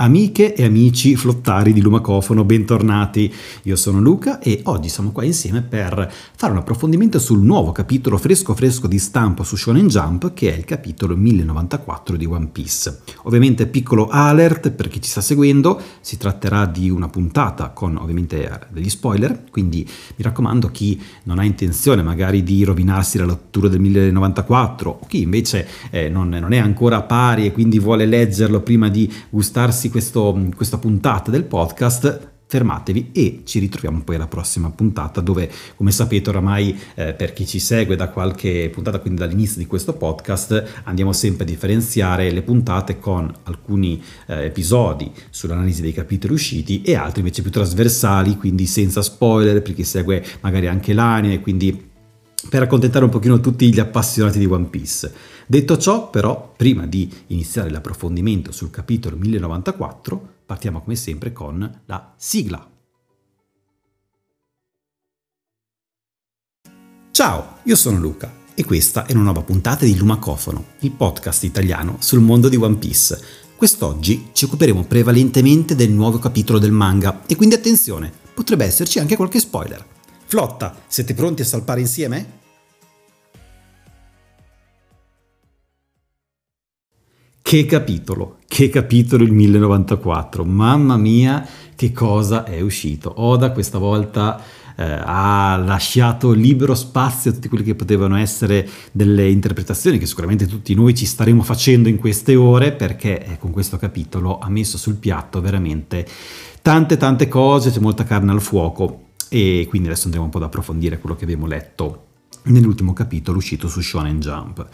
Amiche e amici flottari di Lumacofono, bentornati. Io sono Luca e oggi siamo qua insieme per fare un approfondimento sul nuovo capitolo fresco fresco di stampo su Shonen Jump che è il capitolo 1094 di One Piece. Ovviamente piccolo alert per chi ci sta seguendo, si tratterà di una puntata con ovviamente degli spoiler, quindi mi raccomando chi non ha intenzione magari di rovinarsi la lettura del 1094 o chi invece eh, non, non è ancora pari e quindi vuole leggerlo prima di gustarsi questo, questa puntata del podcast, fermatevi e ci ritroviamo poi alla prossima puntata dove come sapete oramai eh, per chi ci segue da qualche puntata quindi dall'inizio di questo podcast andiamo sempre a differenziare le puntate con alcuni eh, episodi sull'analisi dei capitoli usciti e altri invece più trasversali quindi senza spoiler per chi segue magari anche l'anime quindi per accontentare un pochino tutti gli appassionati di One Piece. Detto ciò, però, prima di iniziare l'approfondimento sul capitolo 1094, partiamo come sempre con la sigla. Ciao, io sono Luca e questa è una nuova puntata di Lumacofono, il podcast italiano sul mondo di One Piece. Quest'oggi ci occuperemo prevalentemente del nuovo capitolo del manga e quindi attenzione, potrebbe esserci anche qualche spoiler. Flotta, siete pronti a salpare insieme? Che capitolo, che capitolo il 1094, mamma mia che cosa è uscito. Oda questa volta eh, ha lasciato libero spazio a tutti quelli che potevano essere delle interpretazioni che sicuramente tutti noi ci staremo facendo in queste ore perché eh, con questo capitolo ha messo sul piatto veramente tante tante cose, c'è molta carne al fuoco e quindi adesso andremo un po' ad approfondire quello che abbiamo letto nell'ultimo capitolo uscito su Shonen Jump.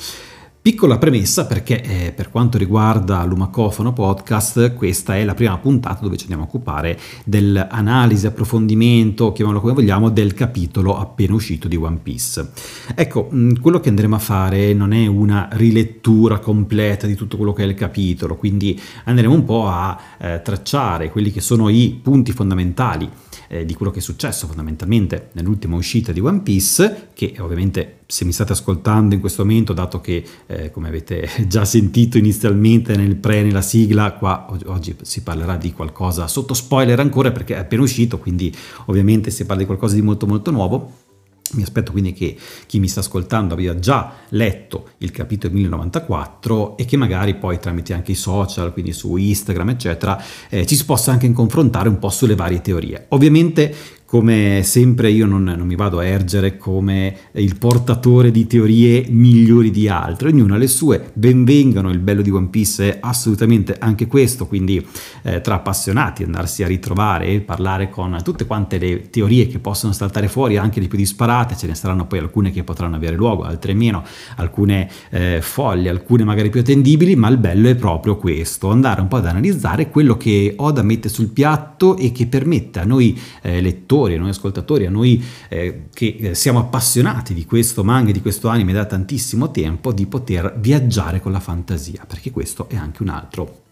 Piccola premessa perché eh, per quanto riguarda l'Umacofono Podcast, questa è la prima puntata dove ci andiamo a occupare dell'analisi, approfondimento, chiamiamolo come vogliamo, del capitolo appena uscito di One Piece. Ecco, mm, quello che andremo a fare non è una rilettura completa di tutto quello che è il capitolo, quindi andremo un po' a eh, tracciare quelli che sono i punti fondamentali eh, di quello che è successo fondamentalmente nell'ultima uscita di One Piece, che ovviamente se mi state ascoltando in questo momento, dato che eh, come avete già sentito inizialmente nel pre, nella sigla, qua oggi si parlerà di qualcosa sotto spoiler ancora perché è appena uscito, quindi ovviamente si parla di qualcosa di molto molto nuovo. Mi aspetto quindi che chi mi sta ascoltando abbia già letto il capitolo 1094 e che magari poi tramite anche i social, quindi su Instagram, eccetera, eh, ci si possa anche confrontare un po' sulle varie teorie. Ovviamente come sempre io non, non, mi vado a ergere come il portatore di teorie migliori di altri, ognuno ha le sue, benvengano, il bello di One Piece è assolutamente anche questo, quindi eh, tra appassionati andarsi a ritrovare e parlare con tutte quante le teorie che possono saltare fuori, anche le più disparate, ce ne saranno poi alcune che potranno avere luogo, altre meno, alcune eh, folli, alcune magari più attendibili, ma il bello è proprio questo, andare un po' ad analizzare quello che Oda mette sul piatto e che permette a noi eh, lettori, lettori, a noi ascoltatori, a noi eh, che eh, siamo appassionati di questo manga e di questo anime da tantissimo tempo, di poter viaggiare con la fantasia, perché questo è anche un altro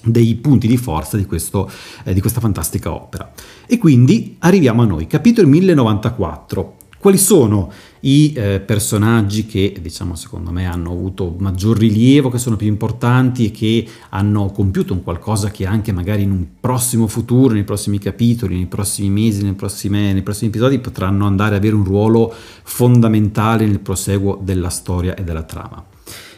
dei punti di forza di, questo, eh, di questa fantastica opera. E quindi arriviamo a noi, capitolo 1094. Quali sono i eh, personaggi che, diciamo, secondo me hanno avuto maggior rilievo, che sono più importanti e che hanno compiuto un qualcosa che anche magari in un prossimo futuro, nei prossimi capitoli, nei prossimi mesi, nei prossimi, nei prossimi episodi potranno andare ad avere un ruolo fondamentale nel proseguo della storia e della trama.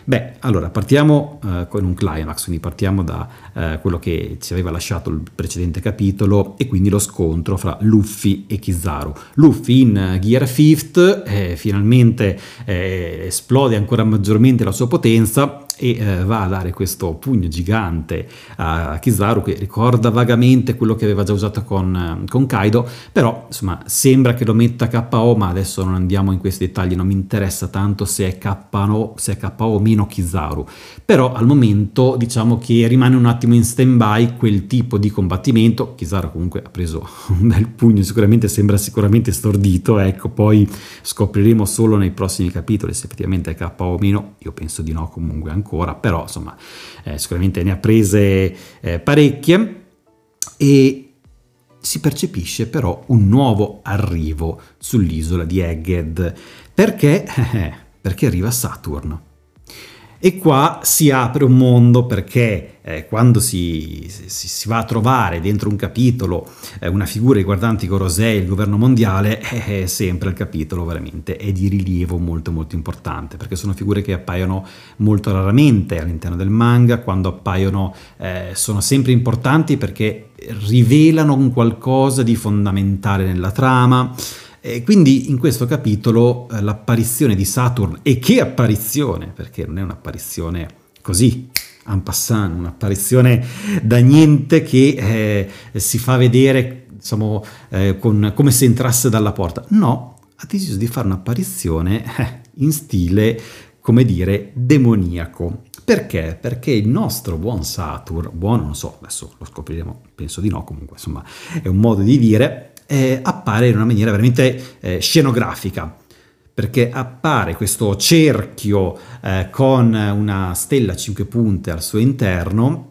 Beh, allora partiamo uh, con un climax, quindi partiamo da uh, quello che ci aveva lasciato il precedente capitolo e quindi lo scontro fra Luffy e Kizaru. Luffy in uh, Gear Fifth eh, finalmente eh, esplode ancora maggiormente la sua potenza e eh, va a dare questo pugno gigante a Kizaru che ricorda vagamente quello che aveva già usato con, con Kaido, però insomma sembra che lo metta KO, ma adesso non andiamo in questi dettagli, non mi interessa tanto se è KO, se è KO o meno Kizaru, però al momento diciamo che rimane un attimo in stand by quel tipo di combattimento, Kizaru comunque ha preso un bel pugno, sicuramente sembra sicuramente stordito, ecco poi scopriremo solo nei prossimi capitoli se effettivamente è KO o meno, io penso di no comunque ancora ancora, però insomma eh, sicuramente ne ha prese eh, parecchie e si percepisce però un nuovo arrivo sull'isola di Egghead. Perché? perché arriva Saturn. E qua si apre un mondo perché eh, quando si, si, si, va a trovare dentro un capitolo eh, una figura riguardante Gorosei, il governo mondiale, eh, sempre il capitolo veramente è di rilievo molto molto importante, perché sono figure che appaiono molto raramente all'interno del manga, quando appaiono eh, sono sempre importanti perché rivelano un qualcosa di fondamentale nella trama. E quindi in questo capitolo eh, l'apparizione di Saturn, e che apparizione, perché non è un'apparizione così, en passant, un'apparizione da niente che eh, si fa vedere diciamo, eh, con, come se entrasse dalla porta. No, ha deciso di fare un'apparizione eh, in stile, come dire, demoniaco. Perché? Perché il nostro buon Saturn, buono non so, adesso lo scopriremo, penso di no, comunque insomma è un modo di dire, eh, appare in una maniera veramente eh, scenografica perché appare questo cerchio eh, con una stella a cinque punte al suo interno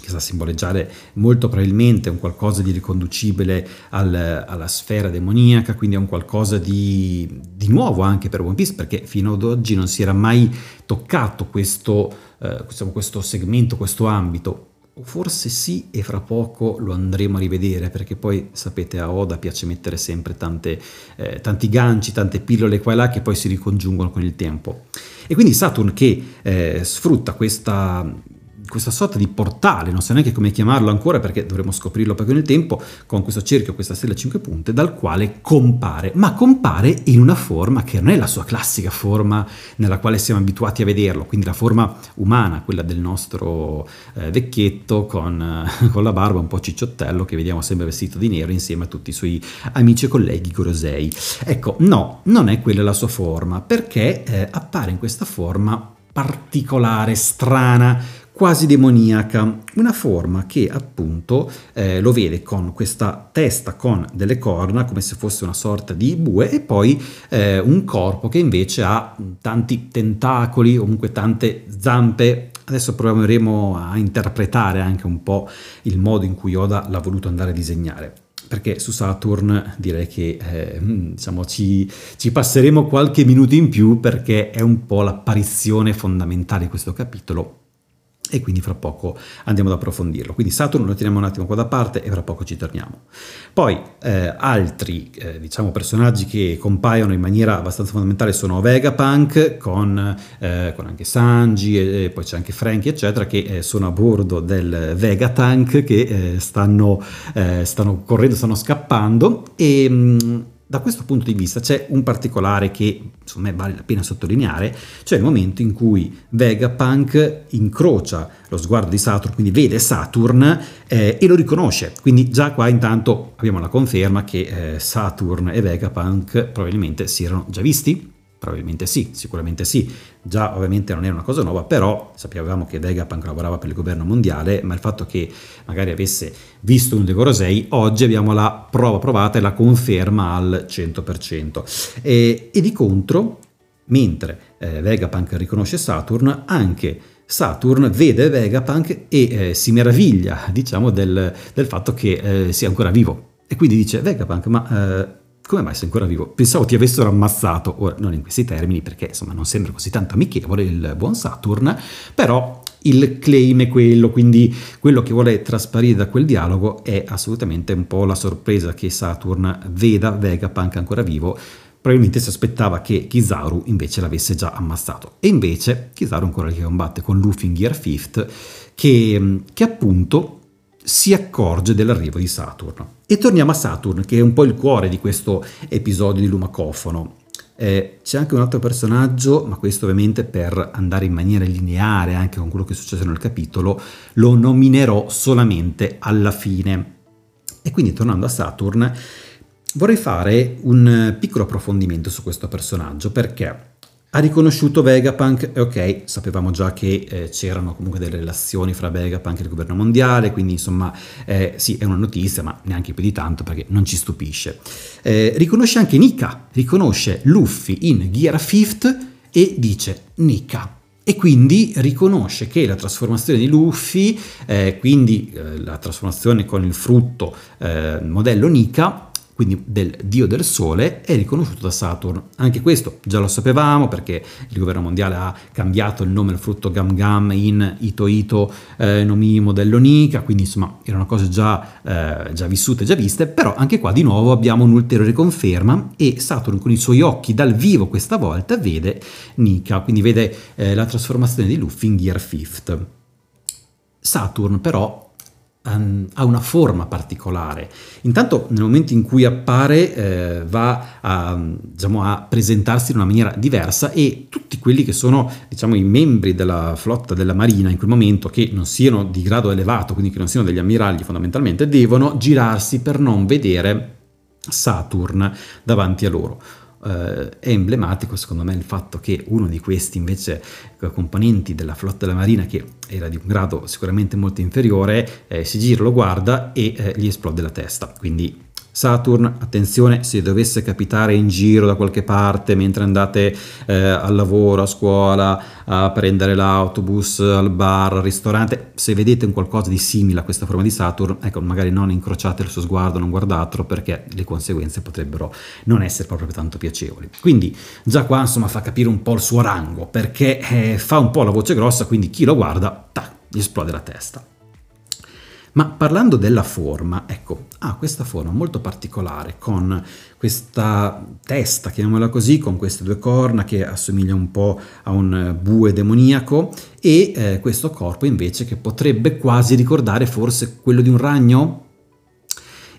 che sta a simboleggiare molto probabilmente un qualcosa di riconducibile al, alla sfera demoniaca, quindi è un qualcosa di, di, nuovo anche per One Piece, perché fino ad oggi non si era mai toccato questo, eh, diciamo, questo segmento, questo ambito forse sì e fra poco lo andremo a rivedere perché poi sapete a Oda piace mettere sempre tante, eh, tanti ganci, tante pillole qua e là che poi si ricongiungono con il tempo. E quindi Saturn che eh, sfrutta questa questa sorta di portale, non so neanche come chiamarlo ancora perché dovremo scoprirlo poi con il tempo, con questo cerchio, questa stella a 5 punte, dal quale compare, ma compare in una forma che non è la sua classica forma nella quale siamo abituati a vederlo, quindi la forma umana, quella del nostro eh, vecchietto con, eh, con, la barba un po' cicciottello che vediamo sempre vestito di nero insieme a tutti i suoi amici e colleghi gorosei. Ecco, no, non è quella la sua forma, perché eh, appare in questa forma particolare, strana, quasi demoniaca, una forma che appunto eh, lo vede con questa testa con delle corna come se fosse una sorta di bue e poi eh, un corpo che invece ha tanti tentacoli comunque tante zampe. Adesso proveremo a interpretare anche un po' il modo in cui Oda l'ha voluto andare a disegnare perché su Saturn direi che eh, diciamo, ci, ci, passeremo qualche minuto in più perché è un po' l'apparizione fondamentale di questo capitolo e quindi fra poco andiamo ad approfondirlo. Quindi Saturn lo teniamo un attimo qua da parte e fra poco ci torniamo. Poi eh, altri eh, diciamo personaggi che compaiono in maniera abbastanza fondamentale sono Vegapunk con, eh, con anche Sanji e, e, poi c'è anche Frankie eccetera che eh, sono a bordo del Vegatank che eh, stanno, eh, stanno correndo, stanno scappando e mh, mm, da questo punto di vista c'è un particolare che secondo me vale la pena sottolineare, cioè il momento in cui Vegapunk incrocia lo sguardo di Saturn, quindi vede Saturn eh, e lo riconosce. Quindi già qua intanto abbiamo la conferma che eh, Saturn e Vegapunk probabilmente si erano già visti Probabilmente sì, sicuramente sì. Già ovviamente non era una cosa nuova, però sapevamo che Vegapunk lavorava per il governo mondiale, ma il fatto che magari avesse visto un dei Gorosei, oggi abbiamo la prova provata e la conferma al 100%. E, e di contro, mentre eh, Vegapunk riconosce Saturn, anche Saturn vede Vegapunk e eh, si meraviglia, diciamo, del, del fatto che eh, sia ancora vivo. E quindi dice, Vegapunk, ma eh, come mai sei ancora vivo? Pensavo ti avessero ammazzato, ora non in questi termini perché insomma non sembra così tanto amichevole il buon Saturn, però il claim è quello, quindi quello che vuole trasparire da quel dialogo è assolutamente un po' la sorpresa che Saturn veda Vegapunk ancora vivo, probabilmente si aspettava che Kizaru invece l'avesse già ammazzato. E invece Kizaru ancora che combatte con Luffy in Gear Fifth, che, che appunto si accorge dell'arrivo di Saturn. E torniamo a Saturn, che è un po' il cuore di questo episodio di Lumacofono. Eh, c'è anche un altro personaggio, ma questo ovviamente per andare in maniera lineare anche con quello che è successo nel capitolo, lo nominerò solamente alla fine. E quindi tornando a Saturn, vorrei fare un piccolo approfondimento su questo personaggio perché ha riconosciuto Vegapunk e ok, sapevamo già che eh, c'erano comunque delle relazioni fra Vegapunk e il governo mondiale, quindi insomma eh, sì, è una notizia, ma neanche più di tanto perché non ci stupisce. Eh, riconosce anche Nika, riconosce Luffy in Gear Fifth e dice Nika. E quindi riconosce che la trasformazione di Luffy, eh, quindi eh, la trasformazione con il frutto eh, modello Nika, quindi del dio del sole, è riconosciuto da Saturn. Anche questo già lo sapevamo perché il governo mondiale ha cambiato il nome del frutto Gam Gam in Ito Ito eh, Nomi modello Nika, quindi insomma erano cose già, eh, già vissute, già viste, però anche qua di nuovo abbiamo un'ulteriore conferma e Saturn con i suoi occhi dal vivo questa volta vede Nika, quindi vede eh, la trasformazione di Luffy in Gear Fifth. Saturn però um, ha una forma particolare. Intanto nel momento in cui appare eh, va a, diciamo, a, presentarsi in una maniera diversa e tutti quelli che sono diciamo, i membri della flotta della marina in quel momento che non siano di grado elevato, quindi che non siano degli ammiragli fondamentalmente, devono girarsi per non vedere Saturn davanti a loro eh, è emblematico secondo me il fatto che uno di questi invece eh, componenti della flotta della marina che era di un grado sicuramente molto inferiore eh, si gira, lo guarda e eh, gli esplode la testa. Quindi Saturn, attenzione, se dovesse capitare in giro da qualche parte mentre andate eh, al lavoro, a scuola, a prendere l'autobus, al bar, al ristorante, se vedete un qualcosa di simile a questa forma di Saturn, ecco, magari non incrociate il suo sguardo, non guardatelo perché le conseguenze potrebbero non essere proprio tanto piacevoli. Quindi già qua insomma fa capire un po' il suo rango perché eh, fa un po' la voce grossa, quindi chi lo guarda, tac, gli esplode la testa. Ma parlando della forma, ecco, ha questa forma molto particolare con questa testa, chiamiamola così, con queste due corna che assomiglia un po' a un bue demoniaco e eh, questo corpo invece che potrebbe quasi ricordare forse quello di un ragno,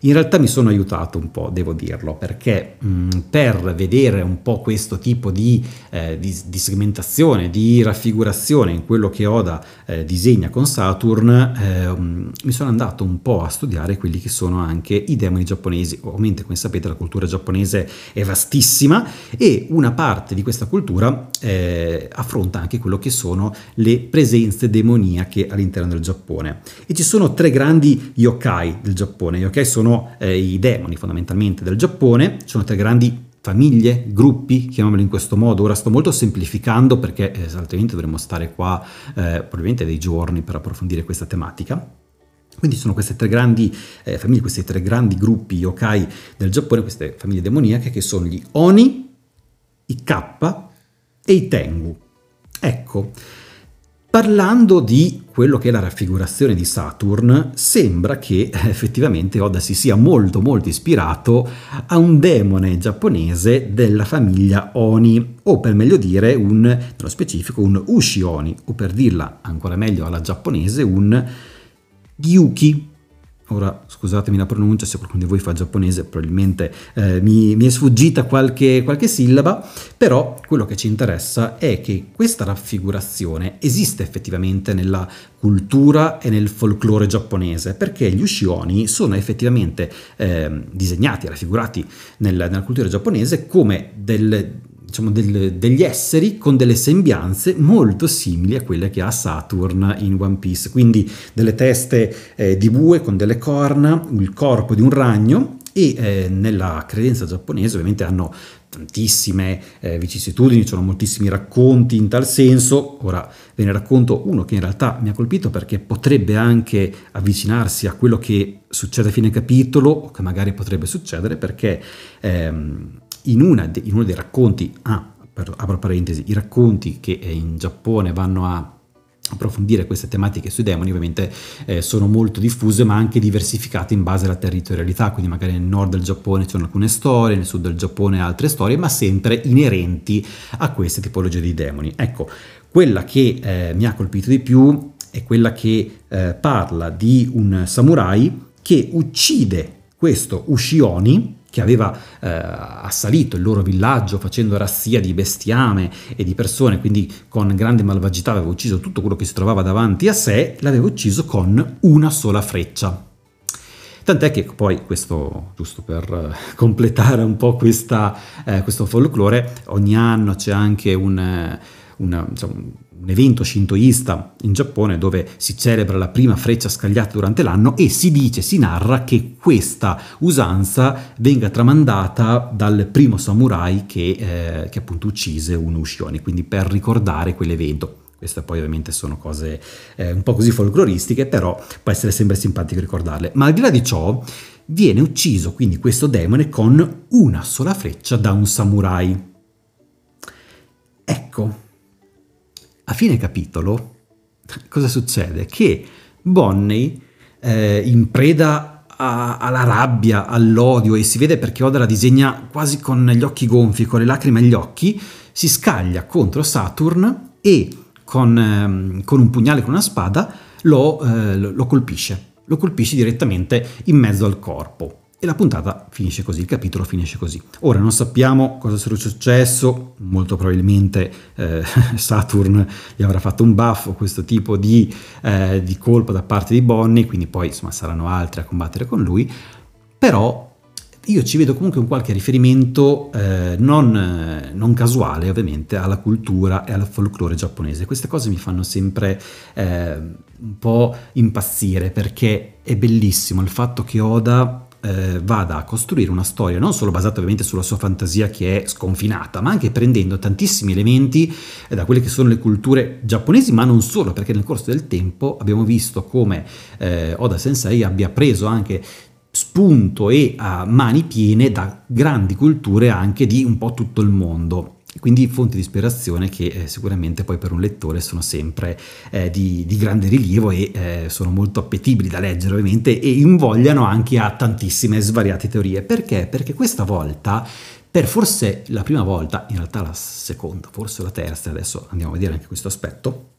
in realtà mi sono aiutato un po', devo dirlo, perché mh, per vedere un po' questo tipo di, eh, di, di, segmentazione, di raffigurazione in quello che Oda eh, disegna con Saturn, eh, mi sono andato un po' a studiare quelli che sono anche i demoni giapponesi. Ovviamente, come sapete, la cultura giapponese è vastissima e una parte di questa cultura eh, affronta anche quello che sono le presenze demoniache all'interno del Giappone. E ci sono tre grandi yokai del Giappone. Yokai sono eh, i demoni fondamentalmente del Giappone, sono tre grandi famiglie, gruppi, chiamiamoli in questo modo. Ora sto molto semplificando perché eh, altrimenti dovremmo stare qua eh, probabilmente dei giorni per approfondire questa tematica. Quindi sono queste tre grandi eh, famiglie, questi tre grandi gruppi yokai del Giappone, queste famiglie demoniache che sono gli Oni, i Kappa e i Tengu. Ecco, Parlando di quello che è la raffigurazione di Saturn, sembra che effettivamente Oda si sia molto molto ispirato a un demone giapponese della famiglia Oni, o per meglio dire un, nello specifico un Ushi Oni, o per dirla ancora meglio alla giapponese un Gyuki Ora scusatemi la pronuncia, se qualcuno di voi fa giapponese probabilmente eh, mi, mi, è sfuggita qualche, qualche, sillaba, però quello che ci interessa è che questa raffigurazione esiste effettivamente nella cultura e nel folklore giapponese, perché gli ushioni sono effettivamente eh, disegnati, raffigurati nel, nella cultura giapponese come del, diciamo, del, degli esseri con delle sembianze molto simili a quelle che ha Saturn in One Piece, quindi delle teste eh, di bue con delle corna, il corpo di un ragno e eh, nella credenza giapponese ovviamente hanno tantissime eh, vicissitudini, ci sono moltissimi racconti in tal senso. Ora ve ne racconto uno che in realtà mi ha colpito perché potrebbe anche avvicinarsi a quello che succede a fine capitolo o che magari potrebbe succedere perché ehm, in, de, in uno dei racconti, ah, per, apro parentesi, i racconti che in Giappone vanno a approfondire queste tematiche sui demoni ovviamente eh, sono molto diffuse ma anche diversificate in base alla territorialità. Quindi magari nel nord del Giappone ci sono alcune storie nel sud del Giappone altre storie ma sempre inerenti a queste tipologie di demoni. Ecco quella che eh, mi ha colpito di più è quella che eh, parla di un samurai che uccide questo Ushioni che aveva eh, assalito il loro villaggio facendo razzia di bestiame e di persone, quindi con grande malvagità aveva ucciso tutto quello che si trovava davanti a sé, l'aveva ucciso con una sola freccia. Tant'è che poi questo, giusto per eh, completare un po' questa, eh, questo folklore, ogni anno c'è anche un, eh, una, diciamo, un evento shintoista in Giappone dove si celebra la prima freccia scagliata durante l'anno e si dice, si narra che questa usanza venga tramandata dal primo samurai che, eh, che appunto uccise un Ushioni, quindi per ricordare quell'evento queste poi ovviamente sono cose eh, un po' così folcloristiche, però può essere sempre simpatico ricordarle. Ma al di là di ciò, viene ucciso quindi questo demone con una sola freccia da un samurai. Ecco, a fine capitolo, cosa succede? Che Bonnie, eh, in preda a, alla rabbia, all'odio, e si vede perché Oda la disegna quasi con gli occhi gonfi, con le lacrime agli occhi, si scaglia contro Saturn e con, ehm, con un pugnale, con una spada, lo, eh, lo colpisce. Lo colpisce direttamente in mezzo al corpo. E la puntata finisce così, il capitolo finisce così. Ora non sappiamo cosa sarà successo, molto probabilmente eh, Saturn gli avrà fatto un buff o questo tipo di, eh, di colpo da parte di Bonnie, quindi poi insomma saranno altri a combattere con lui, però io ci vedo comunque un qualche riferimento eh, non, non, casuale ovviamente alla cultura e al folklore giapponese. Queste cose mi fanno sempre eh, un po' impazzire perché è bellissimo il fatto che Oda eh, vada a costruire una storia non solo basata ovviamente sulla sua fantasia che è sconfinata, ma anche prendendo tantissimi elementi eh, da quelle che sono le culture giapponesi, ma non solo, perché nel corso del tempo abbiamo visto come eh, Oda Sensei abbia preso anche spunto e a mani piene da grandi culture anche di un po' tutto il mondo. Quindi fonti di ispirazione che eh, sicuramente poi per un lettore sono sempre eh, di, di, grande rilievo e eh, sono molto appetibili da leggere ovviamente e invogliano anche a tantissime svariate teorie. Perché? Perché questa volta, per forse la prima volta, in realtà la seconda, forse la terza, adesso andiamo a vedere anche questo aspetto,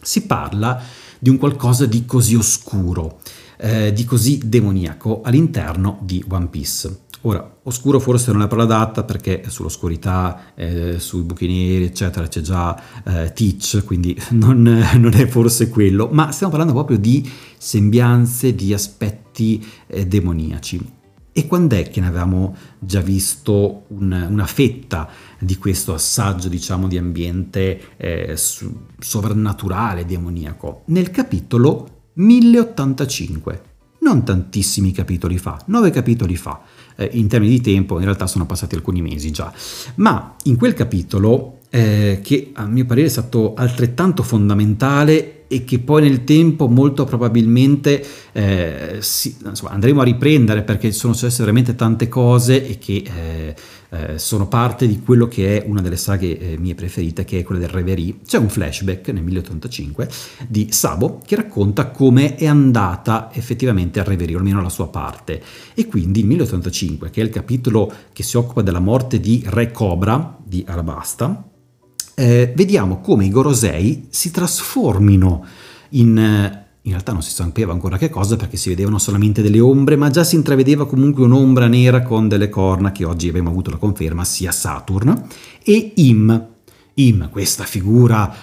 si parla di un qualcosa di così oscuro eh, di così demoniaco all'interno di One Piece. Ora, oscuro forse non è la parola adatta perché sull'oscurità, eh, sui buchi neri, eccetera, c'è già eh, Teach, quindi non, non, è forse quello, ma stiamo parlando proprio di sembianze, di aspetti eh, demoniaci. E quando è che ne avevamo già visto un, una fetta di questo assaggio, diciamo, di ambiente eh, sovrannaturale, demoniaco? Nel capitolo 1085. Non tantissimi capitoli fa, 9 capitoli fa. Eh, in termini di tempo in realtà sono passati alcuni mesi già. Ma in quel capitolo, eh, che a mio parere è stato altrettanto fondamentale e che poi nel tempo molto probabilmente eh, si, insomma, andremo a riprendere perché sono successe veramente tante cose e che eh, eh, sono parte di quello che è una delle saghe eh, mie preferite, che è quella del Reverie. C'è un flashback nel 1085 di Sabo che racconta come è andata effettivamente al Reverie, o almeno la sua parte. E quindi il 1085, che è il capitolo che si occupa della morte di Re Cobra di Arabasta, eh, vediamo come i Gorosei si trasformino in, eh, in realtà non si sapeva ancora che cosa perché si vedevano solamente delle ombre, ma già si intravedeva comunque un'ombra nera con delle corna che oggi abbiamo avuto la conferma sia Saturn e Im. Im, questa figura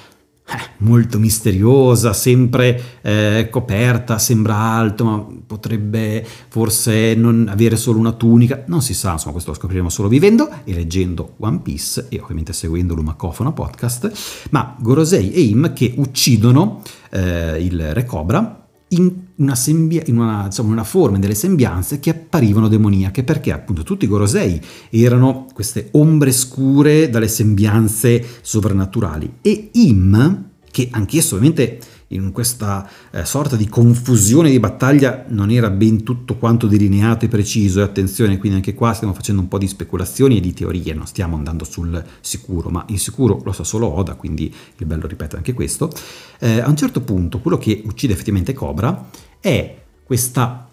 eh, molto misteriosa, sempre eh, coperta, sembra alto, ma potrebbe forse non avere solo una tunica, non si sa, insomma questo lo scopriremo solo vivendo e leggendo One Piece e ovviamente seguendo l'Umacofono podcast, ma Gorosei e Im che uccidono eh, il Re Cobra in una, sembia, in una, insomma, una forma, delle sembianze che apparivano demoniache, perché appunto tutti i Gorosei erano queste ombre scure dalle sembianze sovrannaturali e Im, che anch'esso ovviamente in questa eh, sorta di confusione di battaglia non era ben tutto quanto delineato e preciso e attenzione quindi anche qua stiamo facendo un po' di speculazioni e di teorie non stiamo andando sul sicuro ma il sicuro lo sa solo Oda quindi il bello ripeto anche questo eh, a un certo punto quello che uccide effettivamente Cobra è questa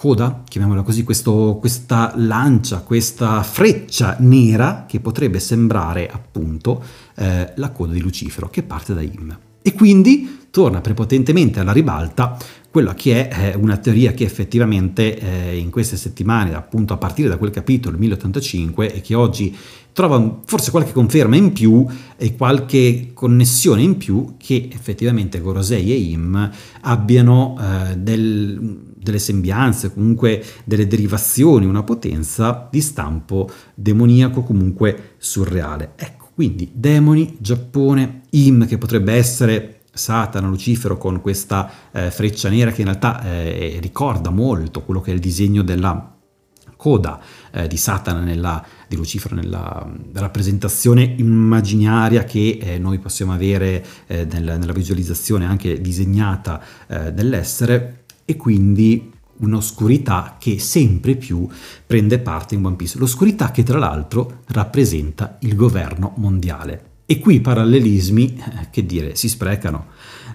coda, chiamiamola così, questo, questa lancia, questa freccia nera che potrebbe sembrare appunto eh, la coda di Lucifero che parte da Im. E quindi torna prepotentemente alla ribalta quella che è eh, una teoria che effettivamente eh, in queste settimane, appunto a partire da quel capitolo 1085, e che oggi trova forse qualche conferma in più e qualche connessione in più che effettivamente Gorosei e Im abbiano eh, del, delle sembianze, comunque delle derivazioni, una potenza di stampo demoniaco, comunque surreale. Ecco, quindi demoni, Giappone, Im che potrebbe essere Satana, Lucifero con questa eh, freccia nera che in realtà eh, ricorda molto quello che è il disegno della coda eh, di Satana, nella, di Lucifero, nella rappresentazione immaginaria che eh, noi possiamo avere eh, nella, nella, visualizzazione anche disegnata eh, dell'essere e quindi un'oscurità che sempre più prende parte in One Piece. L'oscurità che tra l'altro rappresenta il governo mondiale. E qui i parallelismi, eh, che dire, si sprecano.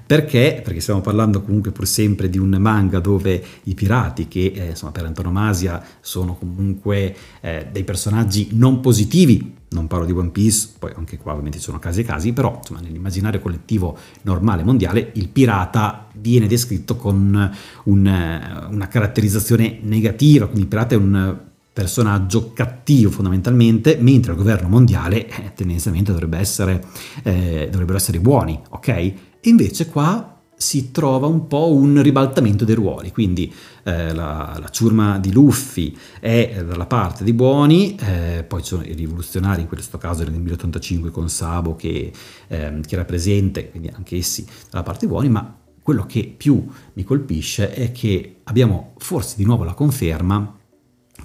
Perché? Perché stiamo parlando comunque pur sempre di un manga dove i pirati, che eh, insomma per antonomasia sono comunque eh, dei personaggi non positivi, non parlo di One Piece, poi anche qua ovviamente ci sono casi e casi, però insomma nell'immaginario collettivo normale mondiale il pirata viene descritto con un, eh, una caratterizzazione negativa, quindi il pirata è un personaggio cattivo fondamentalmente, mentre il governo mondiale eh, tendenzialmente dovrebbe essere, eh, dovrebbero essere buoni, ok? Invece qua si trova un po' un ribaltamento dei ruoli, quindi eh, la, la, ciurma di Luffy è dalla parte dei buoni, eh, poi ci sono i rivoluzionari, in questo caso nel 1085 con Sabo che, eh, che era presente, quindi anche essi dalla parte dei buoni, ma quello che più mi colpisce è che abbiamo forse di nuovo la conferma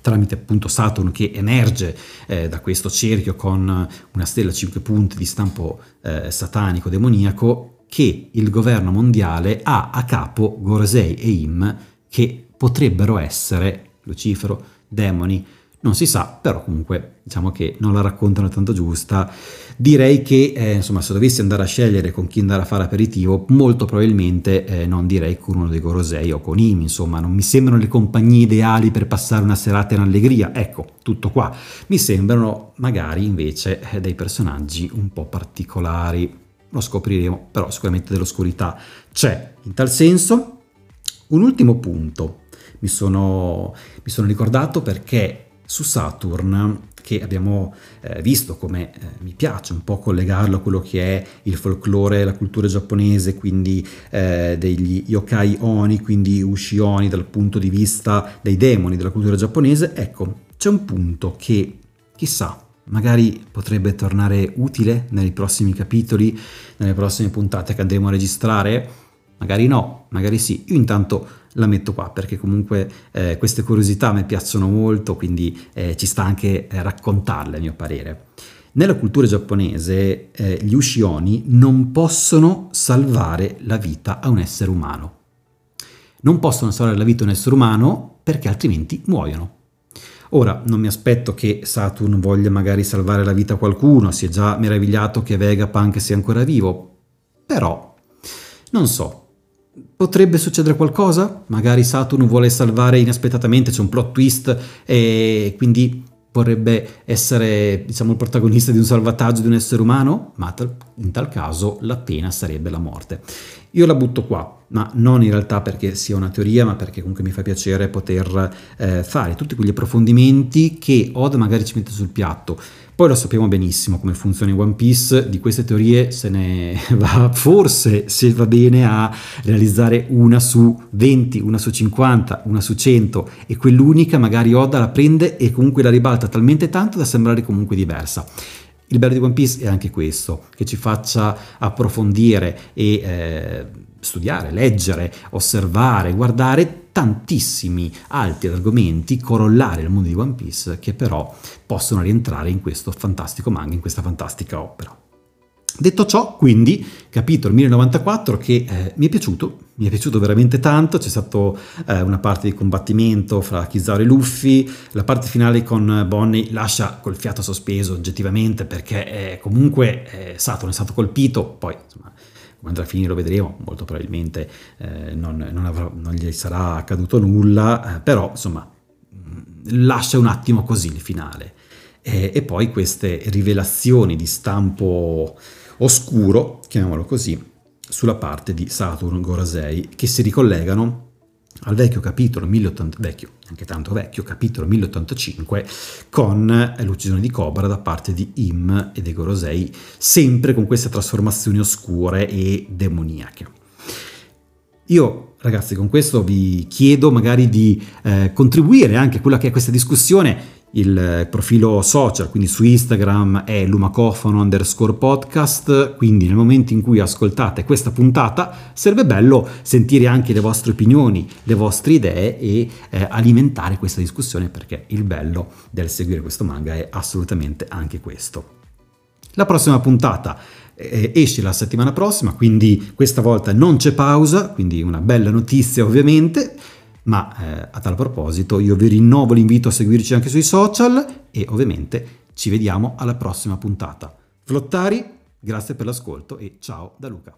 tramite appunto Saturn che emerge eh, da questo cerchio con una stella a 5 punti di stampo eh, satanico demoniaco che il governo mondiale ha a capo Gorosei e Im che potrebbero essere Lucifero, demoni, non si sa, però comunque diciamo che non la raccontano tanto giusta. Direi che eh, insomma se dovessi andare a scegliere con chi andare a fare aperitivo, molto probabilmente eh, non direi con uno dei Gorosei o con Im, insomma non mi sembrano le compagnie ideali per passare una serata in allegria, ecco, tutto qua. Mi sembrano magari invece eh, dei personaggi un po' particolari lo scopriremo, però sicuramente dell'oscurità c'è. In tal senso, un ultimo punto mi sono, mi sono ricordato perché su Saturn, che abbiamo eh, visto come eh, mi piace un po' collegarlo a quello che è il folklore, la cultura giapponese, quindi eh, degli yokai oni, quindi ushioni dal punto di vista dei demoni della cultura giapponese, ecco, c'è un punto che chissà magari potrebbe tornare utile nei prossimi capitoli, nelle prossime puntate che andremo a registrare? Magari no, magari sì. Io intanto la metto qua perché comunque eh, queste curiosità mi piacciono molto, quindi eh, ci sta anche eh, raccontarle a mio parere. Nella cultura giapponese eh, gli ushioni non possono salvare la vita a un essere umano. Non possono salvare la vita a un essere umano perché altrimenti muoiono. Ora, non mi aspetto che Saturn voglia magari salvare la vita a qualcuno, si è già meravigliato che Vegapunk sia ancora vivo, però, non so, potrebbe succedere qualcosa? Magari Saturn vuole salvare inaspettatamente, c'è un plot twist e quindi vorrebbe essere diciamo, il protagonista di un salvataggio di un essere umano, ma in tal caso la pena sarebbe la morte. Io la butto qua, ma non in realtà perché sia una teoria, ma perché comunque mi fa piacere poter eh, fare tutti quegli approfondimenti che Oda magari ci mette sul piatto. Poi lo sappiamo benissimo come funziona in One Piece, di queste teorie se ne va forse, se va bene, a realizzare una su 20, una su 50, una su 100 e quell'unica magari Oda la prende e comunque la ribalta talmente tanto da sembrare comunque diversa. Il bello di One Piece è anche questo, che ci faccia approfondire e eh, studiare, leggere, osservare, guardare tantissimi altri argomenti corollari al mondo di One Piece che però possono rientrare in questo fantastico manga, in questa fantastica opera. Detto ciò, quindi, capitolo 1094 che eh, mi è piaciuto, mi è piaciuto veramente tanto, c'è stata eh, una parte di combattimento fra Kizaru e Luffy, la parte finale con Bonnie lascia col fiato sospeso oggettivamente perché eh, comunque Saturn è stato colpito, poi insomma come andrà a finire lo vedremo, molto probabilmente eh, non, non, avrà, non, gli sarà accaduto nulla, eh, però insomma mm, lascia un attimo così il finale. E poi queste rivelazioni di stampo oscuro, chiamiamolo così, sulla parte di Saturn Gorasei, che si ricollegano al vecchio capitolo 1080, vecchio, anche tanto vecchio, capitolo 1085, con l'uccisione di Cobra da parte di Im e dei Gorosei, sempre con queste trasformazioni oscure e demoniache. Io, ragazzi, con questo vi chiedo magari di eh, contribuire anche a quella che è questa discussione il profilo social, quindi su Instagram è lumacofano underscore podcast, quindi nel momento in cui ascoltate questa puntata sarebbe bello sentire anche le vostre opinioni, le vostre idee e eh, alimentare questa discussione perché il bello del seguire questo manga è assolutamente anche questo. La prossima puntata eh, esce la settimana prossima, quindi questa volta non c'è pausa, quindi una bella notizia ovviamente. Ma eh, a tal proposito io vi rinnovo l'invito a seguirci anche sui social e ovviamente ci vediamo alla prossima puntata. Flottari, grazie per l'ascolto e ciao da Luca.